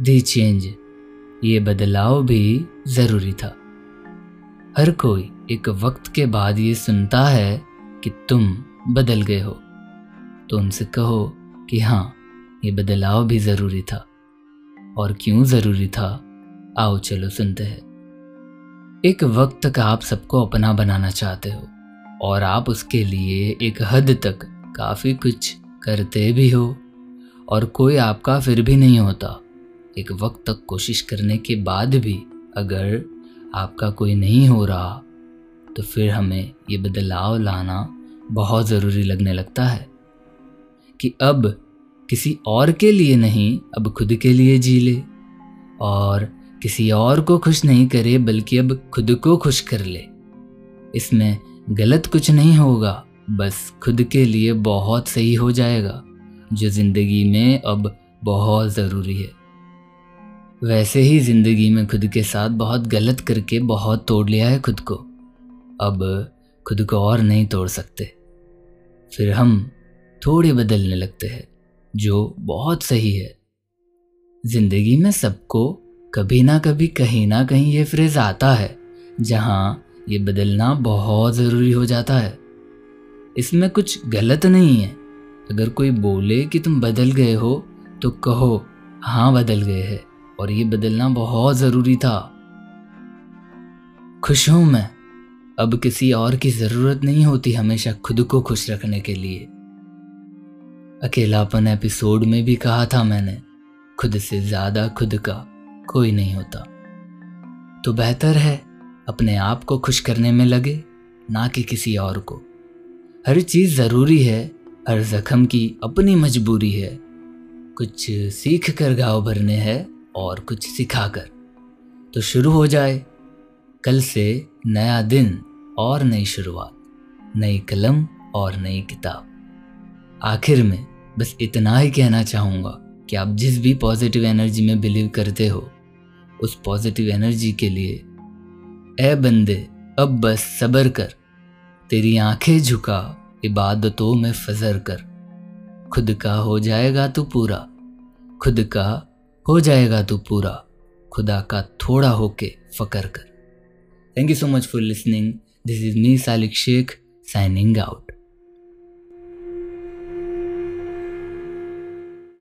दी change. ये बदलाव भी ज़रूरी था। हर कोई एक वक्त के बाद ये सुनता है कि तुम बदल गए हो। तो उनसे कहो कि हाँ ये बदलाव भी ज़रूरी था। और क्यों ज़रूरी था, आओ चलो सुनते हैं। एक वक्त तक आप सबको अपना बनाना चाहते हो, और आप उसके लिए एक हद तक काफ़ी कुछ करते भी हो, और कोई आपका फिर भी नहीं होता। एक वक्त तक कोशिश करने के बाद भी अगर आपका कोई नहीं हो रहा तो फिर हमें ये बदलाव लाना बहुत ज़रूरी लगने लगता है कि अब किसी और के लिए नहीं, अब खुद के लिए जी ले और किसी और को खुश नहीं करे, बल्कि अब खुद को खुश कर ले। इसमें गलत कुछ नहीं होगा, बस खुद के लिए बहुत सही हो जाएगा, जो ज़िंदगी में अब बहुत ज़रूरी है। वैसे ही ज़िंदगी में खुद के साथ बहुत गलत करके बहुत तोड़ लिया है खुद को। अब खुद को और नहीं तोड़ सकते। फिर हम थोड़े बदलने लगते हैं, जो बहुत सही है। ज़िंदगी में सबको कभी ना कभी, कहीं ना कहीं ये फ्रेज़ आता है, जहाँ ये बदलना बहुत ज़रूरी हो जाता है। इसमें कुछ गलत नहीं है। अगर कोई बोले कि तुम बदल गए हो तो कहो हाँ बदल गए हैं। और ये बदलना बहुत ज़रूरी था। खुश हूँ मैं। अब किसी और की ज़रूरत नहीं होती हमेशा खुद को खुश रखने के लिए। अकेलापन एपिसोड में भी कहा था मैंने, खुद से ज़्यादा खुद का कोई नहीं होता। तो बेहतर है अपने आप को खुश करने में लगे, ना कि किसी और को। हर चीज़ ज़रूरी है, हर जख्म की अपनी मजबूरी है। कुछ सीख कर गाँव भरने हैं और कुछ सिखाकर। तो शुरू हो जाए। कल से नया दिन और नई शुरुआत, नई कलम और नई किताब। आखिर में बस इतना ही कहना चाहूँगा कि आप जिस भी पॉजिटिव एनर्जी में बिलीव करते हो, उस पॉजिटिव एनर्जी के लिए ए बंदे, अब बस सबर कर। तेरी आँखें झुका, इबादतों में फजर कर। खुद का हो जाएगा तो पूरा, खुद का हो जाएगा तू पूरा। खुदा का थोड़ा होके फकर कर। Thank you so much for listening this is me Salik Shaikh signing out